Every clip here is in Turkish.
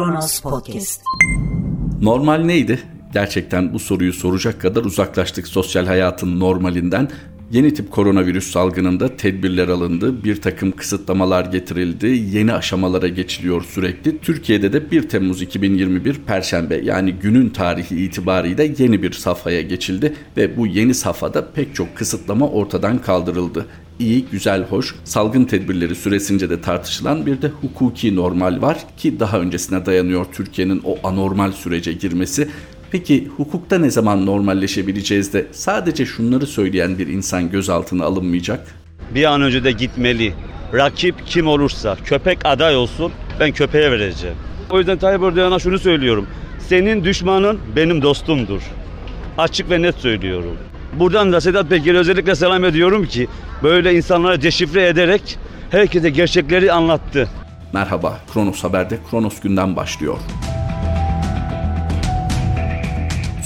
Kronos Podcast. Normal neydi? Gerçekten bu soruyu soracak kadar uzaklaştık sosyal hayatın normalinden. Yeni tip koronavirüs salgınında tedbirler alındı, bir takım kısıtlamalar getirildi, yeni aşamalara geçiliyor sürekli. Türkiye'de de 1 Temmuz 2021 Perşembe yani günün tarihi itibariyle yeni bir safhaya geçildi ve bu yeni safhada pek çok kısıtlama ortadan kaldırıldı iyi, güzel, hoş, salgın tedbirleri süresince de tartışılan bir de hukuki normal var ki daha öncesine dayanıyor Türkiye'nin o anormal sürece girmesi. Peki hukukta ne zaman normalleşebileceğiz de sadece şunları söyleyen bir insan gözaltına alınmayacak? Bir an önce de gitmeli. Rakip kim olursa köpek aday olsun ben köpeğe vereceğim. O yüzden Tayyip Erdoğan'a şunu söylüyorum. Senin düşmanın benim dostumdur. Açık ve net söylüyorum. Buradan da Sedat Peker'e özellikle selam ediyorum ki böyle insanları deşifre ederek herkese gerçekleri anlattı. Merhaba, Kronos Haber'de Kronos günden başlıyor.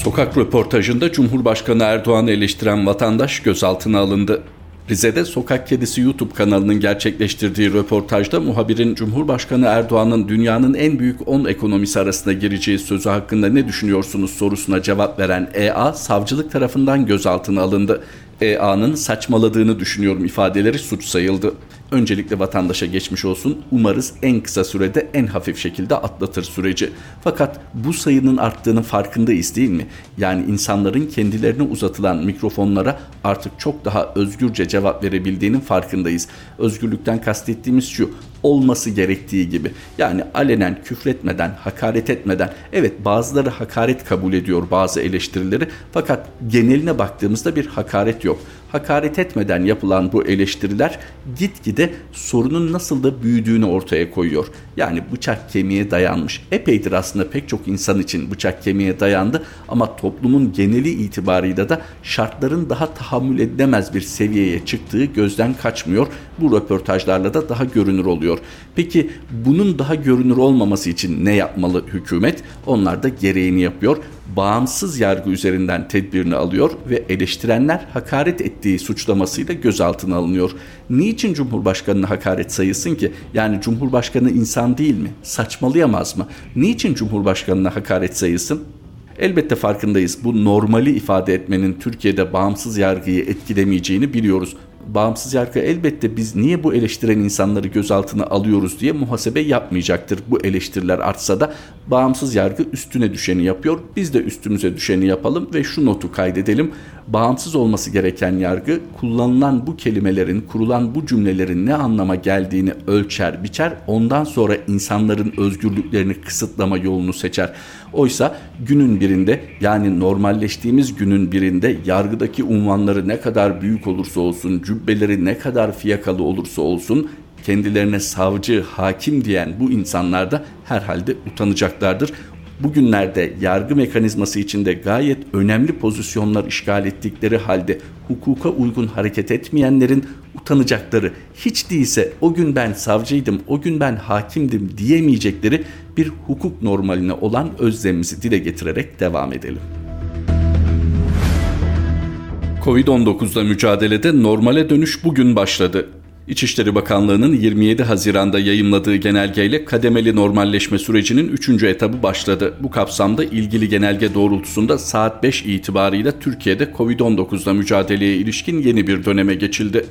Sokak röportajında Cumhurbaşkanı Erdoğan'ı eleştiren vatandaş gözaltına alındı. Rize'de Sokak Kedisi YouTube kanalının gerçekleştirdiği röportajda muhabirin Cumhurbaşkanı Erdoğan'ın dünyanın en büyük 10 ekonomisi arasında gireceği sözü hakkında ne düşünüyorsunuz sorusuna cevap veren EA savcılık tarafından gözaltına alındı. EA'nın saçmaladığını düşünüyorum ifadeleri suç sayıldı. Öncelikle vatandaşa geçmiş olsun. Umarız en kısa sürede en hafif şekilde atlatır süreci. Fakat bu sayının arttığının farkındayız değil mi? Yani insanların kendilerine uzatılan mikrofonlara artık çok daha özgürce cevap verebildiğinin farkındayız. Özgürlükten kastettiğimiz şu olması gerektiği gibi. Yani alenen küfretmeden, hakaret etmeden evet bazıları hakaret kabul ediyor bazı eleştirileri fakat geneline baktığımızda bir hakaret yok hakaret etmeden yapılan bu eleştiriler gitgide sorunun nasıl da büyüdüğünü ortaya koyuyor. Yani bıçak kemiğe dayanmış. Epeydir aslında pek çok insan için bıçak kemiğe dayandı ama toplumun geneli itibarıyla da şartların daha tahammül edilemez bir seviyeye çıktığı gözden kaçmıyor. Bu röportajlarla da daha görünür oluyor. Peki bunun daha görünür olmaması için ne yapmalı hükümet? Onlar da gereğini yapıyor bağımsız yargı üzerinden tedbirini alıyor ve eleştirenler hakaret ettiği suçlamasıyla gözaltına alınıyor. Niçin Cumhurbaşkanı'na hakaret sayılsın ki? Yani Cumhurbaşkanı insan değil mi? Saçmalayamaz mı? Niçin Cumhurbaşkanı'na hakaret sayılsın? Elbette farkındayız. Bu normali ifade etmenin Türkiye'de bağımsız yargıyı etkilemeyeceğini biliyoruz bağımsız yargı elbette biz niye bu eleştiren insanları gözaltına alıyoruz diye muhasebe yapmayacaktır. Bu eleştiriler artsa da bağımsız yargı üstüne düşeni yapıyor. Biz de üstümüze düşeni yapalım ve şu notu kaydedelim. Bağımsız olması gereken yargı kullanılan bu kelimelerin, kurulan bu cümlelerin ne anlama geldiğini ölçer, biçer. Ondan sonra insanların özgürlüklerini kısıtlama yolunu seçer. Oysa günün birinde yani normalleştiğimiz günün birinde yargıdaki unvanları ne kadar büyük olursa olsun, cübbeleri ne kadar fiyakalı olursa olsun kendilerine savcı, hakim diyen bu insanlar da herhalde utanacaklardır. Bugünlerde yargı mekanizması içinde gayet önemli pozisyonlar işgal ettikleri halde hukuka uygun hareket etmeyenlerin utanacakları, hiç değilse o gün ben savcıydım, o gün ben hakimdim diyemeyecekleri bir hukuk normaline olan özlemimizi dile getirerek devam edelim. Covid-19'da mücadelede normale dönüş bugün başladı. İçişleri Bakanlığı'nın 27 Haziran'da yayımladığı genelgeyle kademeli normalleşme sürecinin 3. etabı başladı. Bu kapsamda ilgili genelge doğrultusunda saat 5 itibarıyla Türkiye'de Covid-19'la mücadeleye ilişkin yeni bir döneme geçildi.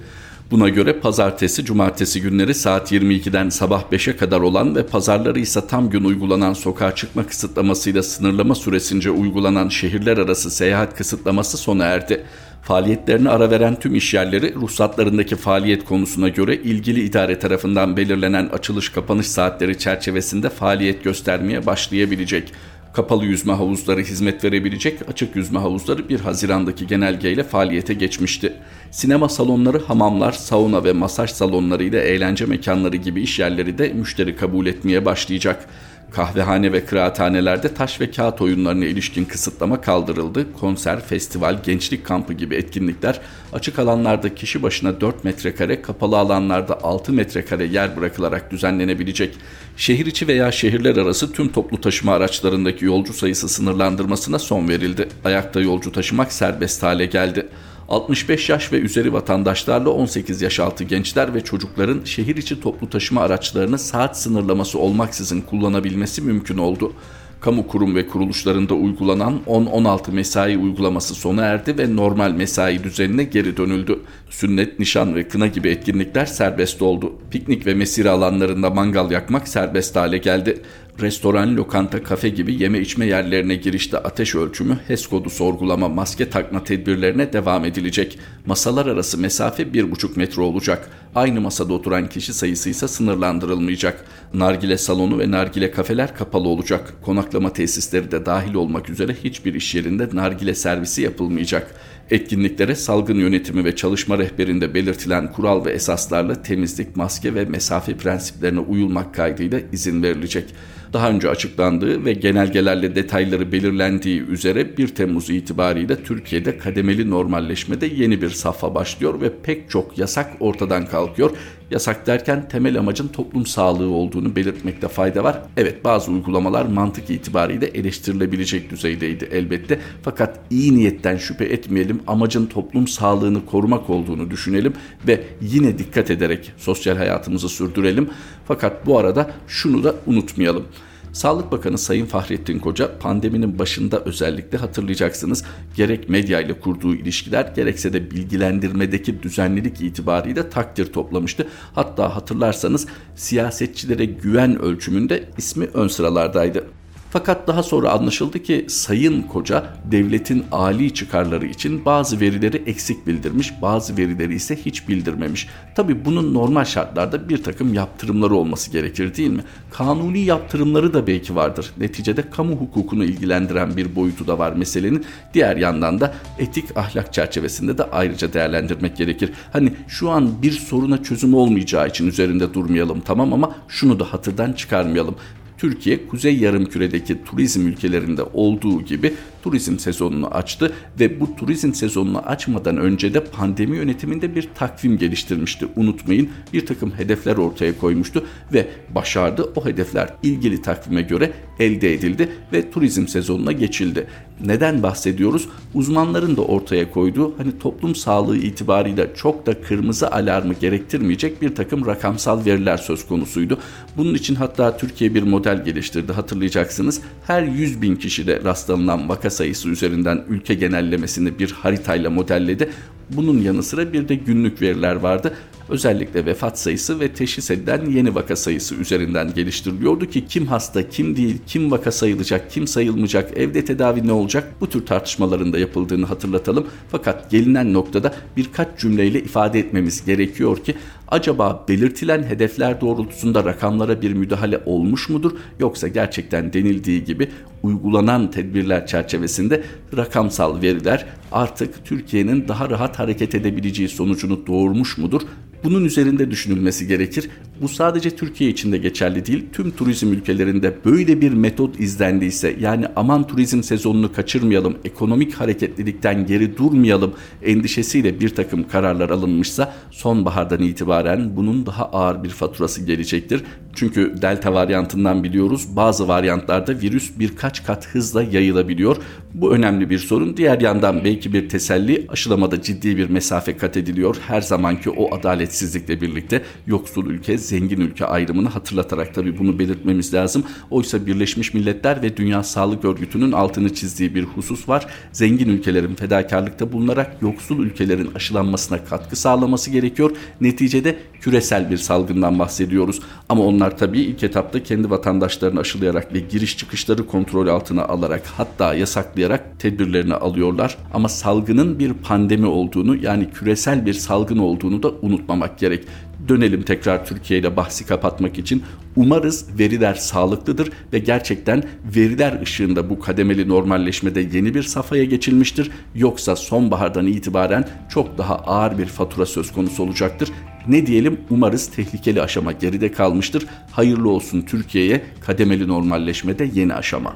Buna göre pazartesi, cumartesi günleri saat 22'den sabah 5'e kadar olan ve pazarları ise tam gün uygulanan sokağa çıkma kısıtlamasıyla sınırlama süresince uygulanan şehirler arası seyahat kısıtlaması sona erdi. Faaliyetlerini ara veren tüm işyerleri ruhsatlarındaki faaliyet konusuna göre ilgili idare tarafından belirlenen açılış kapanış saatleri çerçevesinde faaliyet göstermeye başlayabilecek. Kapalı yüzme havuzları hizmet verebilecek, açık yüzme havuzları 1 Haziran'daki genelgeyle faaliyete geçmişti. Sinema salonları, hamamlar, sauna ve masaj salonları ile eğlence mekanları gibi iş yerleri de müşteri kabul etmeye başlayacak. Kahvehane ve kıraathanelerde taş ve kağıt oyunlarına ilişkin kısıtlama kaldırıldı. Konser, festival, gençlik kampı gibi etkinlikler açık alanlarda kişi başına 4 metrekare, kapalı alanlarda 6 metrekare yer bırakılarak düzenlenebilecek. Şehir içi veya şehirler arası tüm toplu taşıma araçlarındaki yolcu sayısı sınırlandırmasına son verildi. Ayakta yolcu taşımak serbest hale geldi. 65 yaş ve üzeri vatandaşlarla 18 yaş altı gençler ve çocukların şehir içi toplu taşıma araçlarını saat sınırlaması olmaksızın kullanabilmesi mümkün oldu. Kamu kurum ve kuruluşlarında uygulanan 10-16 mesai uygulaması sona erdi ve normal mesai düzenine geri dönüldü. Sünnet, nişan ve kına gibi etkinlikler serbest oldu. Piknik ve mesire alanlarında mangal yakmak serbest hale geldi. Restoran, lokanta, kafe gibi yeme içme yerlerine girişte ateş ölçümü, HES kodu sorgulama, maske takma tedbirlerine devam edilecek. Masalar arası mesafe 1,5 metre olacak. Aynı masada oturan kişi sayısı ise sınırlandırılmayacak. Nargile salonu ve nargile kafeler kapalı olacak. Konaklama tesisleri de dahil olmak üzere hiçbir iş yerinde nargile servisi yapılmayacak. Etkinliklere salgın yönetimi ve çalışma rehberinde belirtilen kural ve esaslarla temizlik, maske ve mesafe prensiplerine uyulmak kaydıyla izin verilecek daha önce açıklandığı ve genelgelerle detayları belirlendiği üzere 1 Temmuz itibariyle Türkiye'de kademeli normalleşmede yeni bir safha başlıyor ve pek çok yasak ortadan kalkıyor. Yasak derken temel amacın toplum sağlığı olduğunu belirtmekte fayda var. Evet bazı uygulamalar mantık itibariyle eleştirilebilecek düzeydeydi elbette. Fakat iyi niyetten şüphe etmeyelim. Amacın toplum sağlığını korumak olduğunu düşünelim ve yine dikkat ederek sosyal hayatımızı sürdürelim. Fakat bu arada şunu da unutmayalım. Sağlık Bakanı Sayın Fahrettin Koca pandeminin başında özellikle hatırlayacaksınız gerek medya ile kurduğu ilişkiler gerekse de bilgilendirmedeki düzenlilik itibariyle takdir toplamıştı. Hatta hatırlarsanız siyasetçilere güven ölçümünde ismi ön sıralardaydı. Fakat daha sonra anlaşıldı ki Sayın Koca devletin âli çıkarları için bazı verileri eksik bildirmiş, bazı verileri ise hiç bildirmemiş. Tabi bunun normal şartlarda bir takım yaptırımları olması gerekir değil mi? Kanuni yaptırımları da belki vardır. Neticede kamu hukukunu ilgilendiren bir boyutu da var meselenin. Diğer yandan da etik ahlak çerçevesinde de ayrıca değerlendirmek gerekir. Hani şu an bir soruna çözüm olmayacağı için üzerinde durmayalım tamam ama şunu da hatırdan çıkarmayalım. Türkiye Kuzey Yarımküre'deki turizm ülkelerinde olduğu gibi turizm sezonunu açtı ve bu turizm sezonunu açmadan önce de pandemi yönetiminde bir takvim geliştirmişti. Unutmayın bir takım hedefler ortaya koymuştu ve başardı. O hedefler ilgili takvime göre elde edildi ve turizm sezonuna geçildi. Neden bahsediyoruz? Uzmanların da ortaya koyduğu hani toplum sağlığı itibariyle çok da kırmızı alarmı gerektirmeyecek bir takım rakamsal veriler söz konusuydu. Bunun için hatta Türkiye bir model geliştirdi hatırlayacaksınız. Her 100 bin kişide rastlanılan vaka sayısı üzerinden ülke genellemesini bir haritayla modelledi. Bunun yanı sıra bir de günlük veriler vardı. Özellikle vefat sayısı ve teşhis edilen yeni vaka sayısı üzerinden geliştiriliyordu ki kim hasta, kim değil, kim vaka sayılacak, kim sayılmayacak, evde tedavi ne olacak bu tür tartışmaların da yapıldığını hatırlatalım. Fakat gelinen noktada birkaç cümleyle ifade etmemiz gerekiyor ki acaba belirtilen hedefler doğrultusunda rakamlara bir müdahale olmuş mudur yoksa gerçekten denildiği gibi uygulanan tedbirler çerçevesinde rakamsal veriler artık Türkiye'nin daha rahat hareket edebileceği sonucunu doğurmuş mudur? Bunun üzerinde düşünülmesi gerekir. Bu sadece Türkiye için de geçerli değil. Tüm turizm ülkelerinde böyle bir metot izlendiyse yani aman turizm sezonunu kaçırmayalım, ekonomik hareketlilikten geri durmayalım endişesiyle bir takım kararlar alınmışsa sonbahardan itibaren bunun daha ağır bir faturası gelecektir. Çünkü delta varyantından biliyoruz bazı varyantlarda virüs birkaç kat hızla yayılabiliyor. Bu önemli bir sorun. Diğer yandan belki bir teselli aşılamada ciddi bir mesafe kat ediliyor. Her zamanki o adaletsizlikle birlikte yoksul ülke, zengin ülke ayrımını hatırlatarak tabii bunu belirtmemiz lazım. Oysa Birleşmiş Milletler ve Dünya Sağlık Örgütü'nün altını çizdiği bir husus var. Zengin ülkelerin fedakarlıkta bulunarak yoksul ülkelerin aşılanmasına katkı sağlaması gerekiyor. Neticede küresel bir salgından bahsediyoruz. Ama onlar tabii ilk etapta kendi vatandaşlarını aşılayarak ve giriş çıkışları kontrol altına alarak hatta yasaklayarak tedbirlerini alıyorlar. Ama salgının bir pandemi olduğunu yani küresel bir salgın olduğunu da unutmamak gerek. Dönelim tekrar Türkiye ile bahsi kapatmak için. Umarız veriler sağlıklıdır ve gerçekten veriler ışığında bu kademeli normalleşmede yeni bir safhaya geçilmiştir. Yoksa sonbahardan itibaren çok daha ağır bir fatura söz konusu olacaktır. Ne diyelim umarız tehlikeli aşama geride kalmıştır. Hayırlı olsun Türkiye'ye kademeli normalleşmede yeni aşama.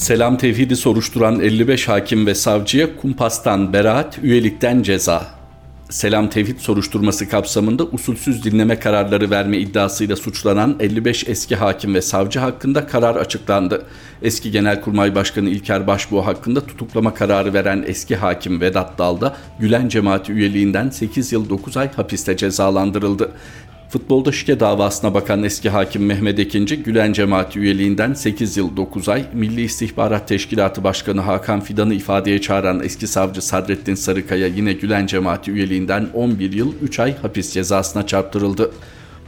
Selam tevhidi soruşturan 55 hakim ve savcıya kumpastan beraat, üyelikten ceza. Selam Tevhid soruşturması kapsamında usulsüz dinleme kararları verme iddiasıyla suçlanan 55 eski hakim ve savcı hakkında karar açıklandı. Eski Genelkurmay Başkanı İlker Başbuğ hakkında tutuklama kararı veren eski hakim Vedat Dalda Gülen cemaati üyeliğinden 8 yıl 9 ay hapiste cezalandırıldı. Futbolda şike davasına bakan eski hakim Mehmet Ekinci, Gülen cemaati üyeliğinden 8 yıl 9 ay, Milli İstihbarat Teşkilatı Başkanı Hakan Fidan'ı ifadeye çağıran eski savcı Sadrettin Sarıkaya yine Gülen cemaati üyeliğinden 11 yıl 3 ay hapis cezasına çarptırıldı.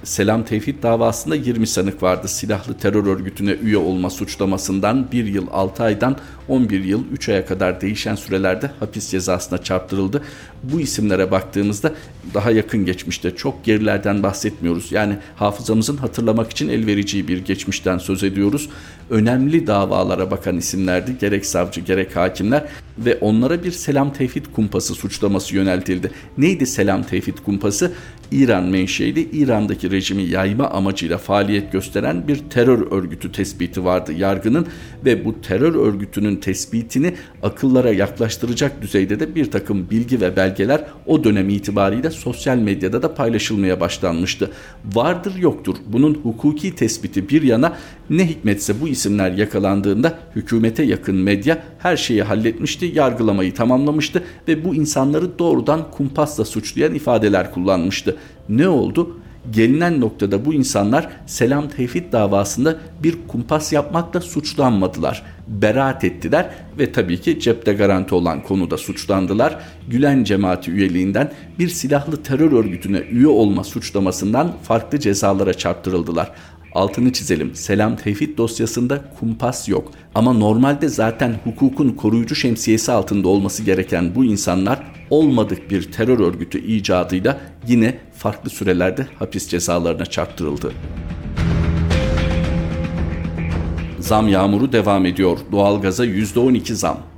Selam Tevhid davasında 20 sanık vardı. Silahlı terör örgütüne üye olma suçlamasından 1 yıl 6 aydan 11 yıl 3 aya kadar değişen sürelerde hapis cezasına çarptırıldı. Bu isimlere baktığımızda daha yakın geçmişte çok gerilerden bahsetmiyoruz. Yani hafızamızın hatırlamak için elvereceği bir geçmişten söz ediyoruz. Önemli davalara bakan isimlerdi gerek savcı gerek hakimler ve onlara bir Selam Tevhid kumpası suçlaması yöneltildi. Neydi Selam Tevhid kumpası? İran menşeli İran'daki rejimi yayma amacıyla faaliyet gösteren bir terör örgütü tespiti vardı yargının ve bu terör örgütünün tespitini akıllara yaklaştıracak düzeyde de bir takım bilgi ve belgeler o dönem itibariyle sosyal medyada da paylaşılmaya başlanmıştı. Vardır yoktur bunun hukuki tespiti bir yana ne hikmetse bu isimler yakalandığında hükümete yakın medya her şeyi halletmişti, yargılamayı tamamlamıştı ve bu insanları doğrudan kumpasla suçlayan ifadeler kullanmıştı. Ne oldu? gelinen noktada bu insanlar Selam Tevhid davasında bir kumpas yapmakla suçlanmadılar. Beraat ettiler ve tabii ki cepte garanti olan konuda suçlandılar. Gülen cemaati üyeliğinden bir silahlı terör örgütüne üye olma suçlamasından farklı cezalara çarptırıldılar. Altını çizelim. Selam Tevhid dosyasında kumpas yok. Ama normalde zaten hukukun koruyucu şemsiyesi altında olması gereken bu insanlar olmadık bir terör örgütü icadıyla yine farklı sürelerde hapis cezalarına çarptırıldı. Zam yağmuru devam ediyor. Doğalgaza %12 zam.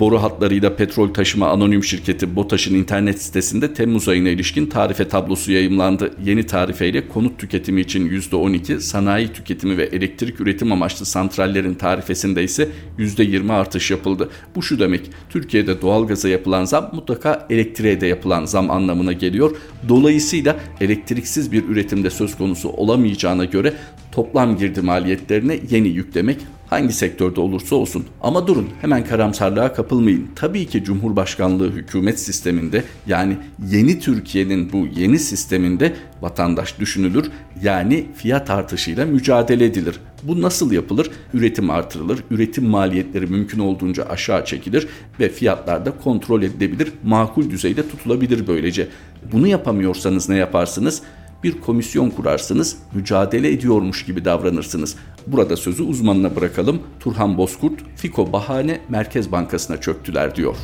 Boru hatlarıyla petrol taşıma anonim şirketi BOTAŞ'ın internet sitesinde Temmuz ayına ilişkin tarife tablosu yayımlandı. Yeni tarifeyle konut tüketimi için %12, sanayi tüketimi ve elektrik üretim amaçlı santrallerin tarifesinde ise %20 artış yapıldı. Bu şu demek, Türkiye'de doğalgaza yapılan zam mutlaka elektriğe de yapılan zam anlamına geliyor. Dolayısıyla elektriksiz bir üretimde söz konusu olamayacağına göre toplam girdi maliyetlerine yeni yüklemek hangi sektörde olursa olsun. Ama durun hemen karamsarlığa kapılmayın. Tabii ki Cumhurbaşkanlığı hükümet sisteminde yani yeni Türkiye'nin bu yeni sisteminde vatandaş düşünülür. Yani fiyat artışıyla mücadele edilir. Bu nasıl yapılır? Üretim artırılır, üretim maliyetleri mümkün olduğunca aşağı çekilir ve fiyatlar da kontrol edilebilir, makul düzeyde tutulabilir böylece. Bunu yapamıyorsanız ne yaparsınız? Bir komisyon kurarsınız, mücadele ediyormuş gibi davranırsınız. Burada sözü uzmanına bırakalım. Turhan Bozkurt, Fiko bahane Merkez Bankası'na çöktüler diyor.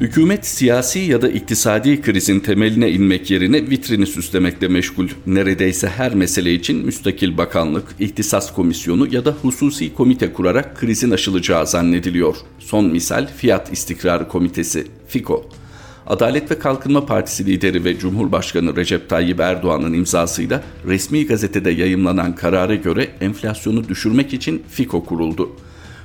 Hükümet siyasi ya da iktisadi krizin temeline inmek yerine vitrini süslemekle meşgul. Neredeyse her mesele için müstakil bakanlık, ihtisas komisyonu ya da hususi komite kurarak krizin aşılacağı zannediliyor. Son misal Fiyat İstikrarı Komitesi, FİKO. Adalet ve Kalkınma Partisi lideri ve Cumhurbaşkanı Recep Tayyip Erdoğan'ın imzasıyla resmi gazetede yayımlanan karara göre enflasyonu düşürmek için FİKO kuruldu.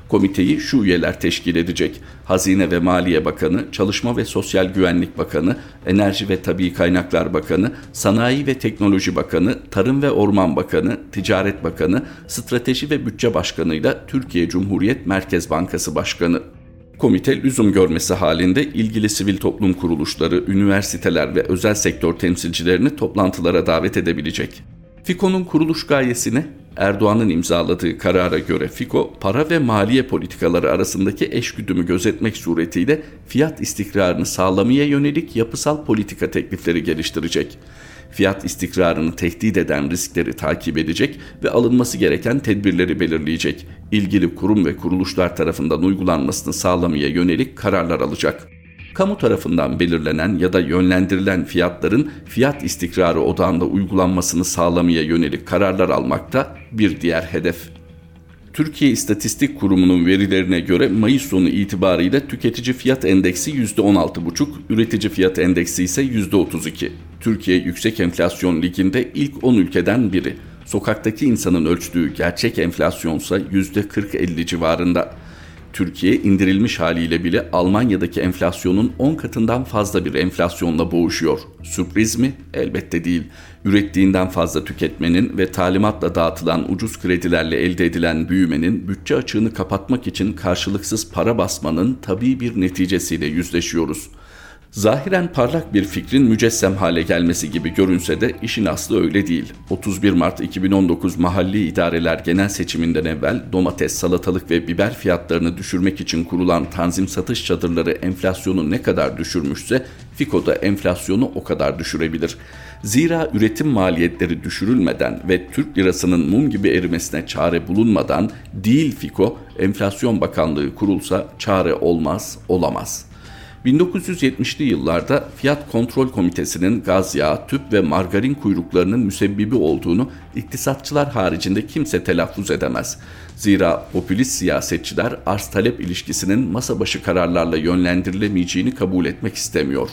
Komiteyi şu üyeler teşkil edecek. Hazine ve Maliye Bakanı, Çalışma ve Sosyal Güvenlik Bakanı, Enerji ve Tabi Kaynaklar Bakanı, Sanayi ve Teknoloji Bakanı, Tarım ve Orman Bakanı, Ticaret Bakanı, Strateji ve Bütçe Başkanı ile Türkiye Cumhuriyet Merkez Bankası Başkanı. Komite lüzum görmesi halinde ilgili sivil toplum kuruluşları, üniversiteler ve özel sektör temsilcilerini toplantılara davet edebilecek. FİKO'nun kuruluş gayesine Erdoğan'ın imzaladığı karara göre FİKO, para ve maliye politikaları arasındaki eşgüdümü gözetmek suretiyle fiyat istikrarını sağlamaya yönelik yapısal politika teklifleri geliştirecek fiyat istikrarını tehdit eden riskleri takip edecek ve alınması gereken tedbirleri belirleyecek. İlgili kurum ve kuruluşlar tarafından uygulanmasını sağlamaya yönelik kararlar alacak. Kamu tarafından belirlenen ya da yönlendirilen fiyatların fiyat istikrarı odağında uygulanmasını sağlamaya yönelik kararlar almakta bir diğer hedef. Türkiye İstatistik Kurumu'nun verilerine göre Mayıs sonu itibariyle tüketici fiyat endeksi %16,5, üretici fiyat endeksi ise %32. Türkiye Yüksek Enflasyon Ligi'nde ilk 10 ülkeden biri. Sokaktaki insanın ölçtüğü gerçek enflasyonsa %40-50 civarında. Türkiye indirilmiş haliyle bile Almanya'daki enflasyonun 10 katından fazla bir enflasyonla boğuşuyor. Sürpriz mi? Elbette değil. Ürettiğinden fazla tüketmenin ve talimatla dağıtılan ucuz kredilerle elde edilen büyümenin bütçe açığını kapatmak için karşılıksız para basmanın tabii bir neticesiyle yüzleşiyoruz.'' Zahiren parlak bir fikrin mücessem hale gelmesi gibi görünse de işin aslı öyle değil. 31 Mart 2019 Mahalli İdareler Genel Seçiminden evvel domates, salatalık ve biber fiyatlarını düşürmek için kurulan tanzim satış çadırları enflasyonu ne kadar düşürmüşse FIKO da enflasyonu o kadar düşürebilir. Zira üretim maliyetleri düşürülmeden ve Türk lirasının mum gibi erimesine çare bulunmadan değil FIKO, Enflasyon Bakanlığı kurulsa çare olmaz, olamaz.'' 1970'li yıllarda Fiyat Kontrol Komitesi'nin gaz yağı, tüp ve margarin kuyruklarının müsebbibi olduğunu iktisatçılar haricinde kimse telaffuz edemez. Zira popülist siyasetçiler arz talep ilişkisinin masa başı kararlarla yönlendirilemeyeceğini kabul etmek istemiyor.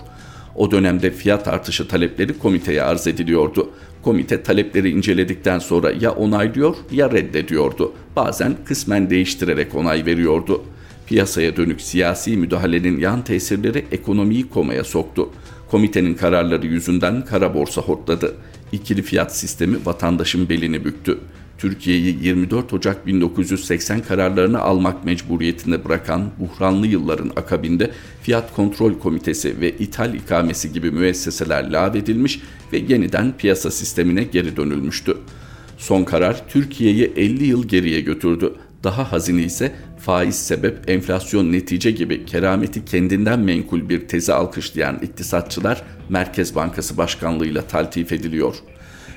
O dönemde fiyat artışı talepleri komiteye arz ediliyordu. Komite talepleri inceledikten sonra ya onaylıyor ya reddediyordu. Bazen kısmen değiştirerek onay veriyordu. Piyasaya dönük siyasi müdahalenin yan tesirleri ekonomiyi komaya soktu. Komitenin kararları yüzünden kara borsa hortladı. İkili fiyat sistemi vatandaşın belini büktü. Türkiye'yi 24 Ocak 1980 kararlarını almak mecburiyetinde bırakan buhranlı yılların akabinde Fiyat Kontrol Komitesi ve İthal İkamesi gibi müesseseler lağvedilmiş ve yeniden piyasa sistemine geri dönülmüştü. Son karar Türkiye'yi 50 yıl geriye götürdü. Daha hazini ise faiz sebep, enflasyon netice gibi kerameti kendinden menkul bir tezi alkışlayan iktisatçılar Merkez Bankası Başkanlığıyla taltif ediliyor.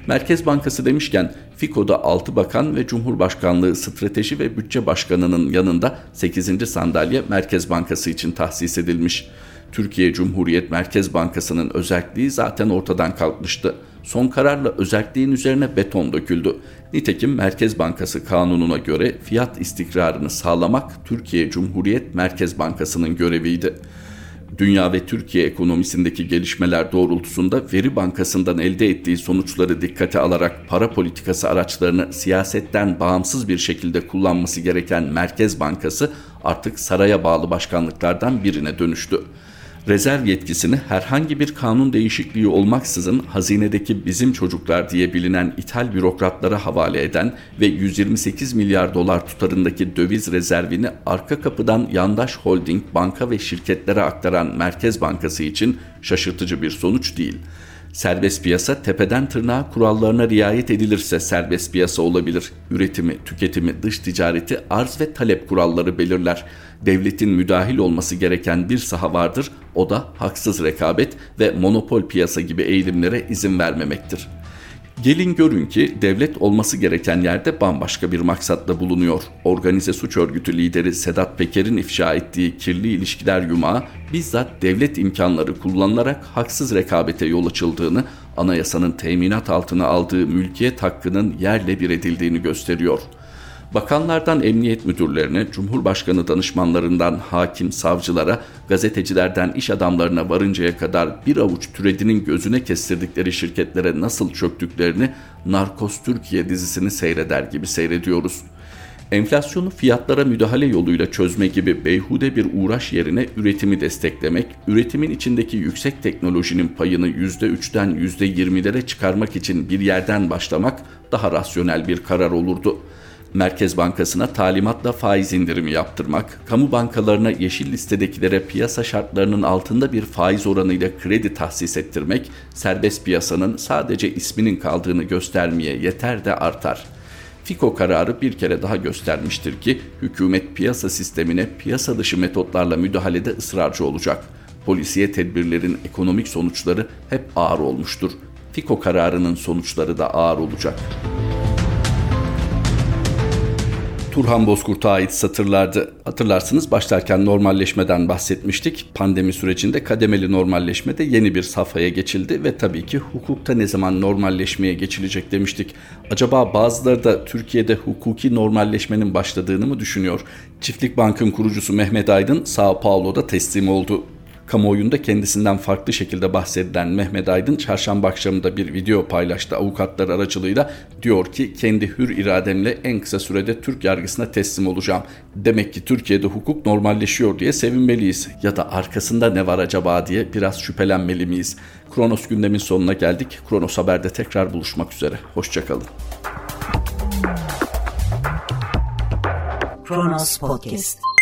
Merkez Bankası demişken FİKO'da 6 bakan ve Cumhurbaşkanlığı Strateji ve Bütçe Başkanı'nın yanında 8. sandalye Merkez Bankası için tahsis edilmiş. Türkiye Cumhuriyet Merkez Bankası'nın özelliği zaten ortadan kalkmıştı. Son kararla özelliğin üzerine beton döküldü. Nitekim Merkez Bankası kanununa göre fiyat istikrarını sağlamak Türkiye Cumhuriyet Merkez Bankası'nın göreviydi. Dünya ve Türkiye ekonomisindeki gelişmeler doğrultusunda Veri Bankası'ndan elde ettiği sonuçları dikkate alarak para politikası araçlarını siyasetten bağımsız bir şekilde kullanması gereken Merkez Bankası artık saraya bağlı başkanlıklardan birine dönüştü rezerv yetkisini herhangi bir kanun değişikliği olmaksızın hazinedeki bizim çocuklar diye bilinen ithal bürokratlara havale eden ve 128 milyar dolar tutarındaki döviz rezervini arka kapıdan yandaş holding, banka ve şirketlere aktaran Merkez Bankası için şaşırtıcı bir sonuç değil. Serbest piyasa tepeden tırnağa kurallarına riayet edilirse serbest piyasa olabilir. Üretimi, tüketimi, dış ticareti arz ve talep kuralları belirler. Devletin müdahil olması gereken bir saha vardır. O da haksız rekabet ve monopol piyasa gibi eğilimlere izin vermemektir. Gelin görün ki devlet olması gereken yerde bambaşka bir maksatla bulunuyor. Organize suç örgütü lideri Sedat Peker'in ifşa ettiği kirli ilişkiler yumağı bizzat devlet imkanları kullanılarak haksız rekabete yol açıldığını, anayasanın teminat altına aldığı mülkiyet hakkının yerle bir edildiğini gösteriyor.'' Bakanlardan emniyet müdürlerine, Cumhurbaşkanı danışmanlarından hakim, savcılara, gazetecilerden iş adamlarına varıncaya kadar bir avuç türedinin gözüne kestirdikleri şirketlere nasıl çöktüklerini Narkos Türkiye dizisini seyreder gibi seyrediyoruz. Enflasyonu fiyatlara müdahale yoluyla çözme gibi beyhude bir uğraş yerine üretimi desteklemek, üretimin içindeki yüksek teknolojinin payını %3'ten %20'lere çıkarmak için bir yerden başlamak daha rasyonel bir karar olurdu.'' Merkez Bankası'na talimatla faiz indirimi yaptırmak, kamu bankalarına yeşil listedekilere piyasa şartlarının altında bir faiz oranıyla kredi tahsis ettirmek, serbest piyasanın sadece isminin kaldığını göstermeye yeter de artar. FIKO kararı bir kere daha göstermiştir ki hükümet piyasa sistemine piyasa dışı metotlarla müdahalede ısrarcı olacak. Polisiye tedbirlerin ekonomik sonuçları hep ağır olmuştur. FIKO kararının sonuçları da ağır olacak.'' Turhan Bozkurt'a ait satırlardı. Hatırlarsınız başlarken normalleşmeden bahsetmiştik. Pandemi sürecinde kademeli normalleşmede yeni bir safhaya geçildi ve tabii ki hukukta ne zaman normalleşmeye geçilecek demiştik. Acaba bazıları da Türkiye'de hukuki normalleşmenin başladığını mı düşünüyor? Çiftlik Bank'ın kurucusu Mehmet Aydın Sao Paulo'da teslim oldu. Kamuoyunda kendisinden farklı şekilde bahsedilen Mehmet Aydın çarşamba akşamında bir video paylaştı avukatlar aracılığıyla. Diyor ki kendi hür irademle en kısa sürede Türk yargısına teslim olacağım. Demek ki Türkiye'de hukuk normalleşiyor diye sevinmeliyiz. Ya da arkasında ne var acaba diye biraz şüphelenmeli miyiz? Kronos gündemin sonuna geldik. Kronos Haber'de tekrar buluşmak üzere. Hoşçakalın. Kronos Podcast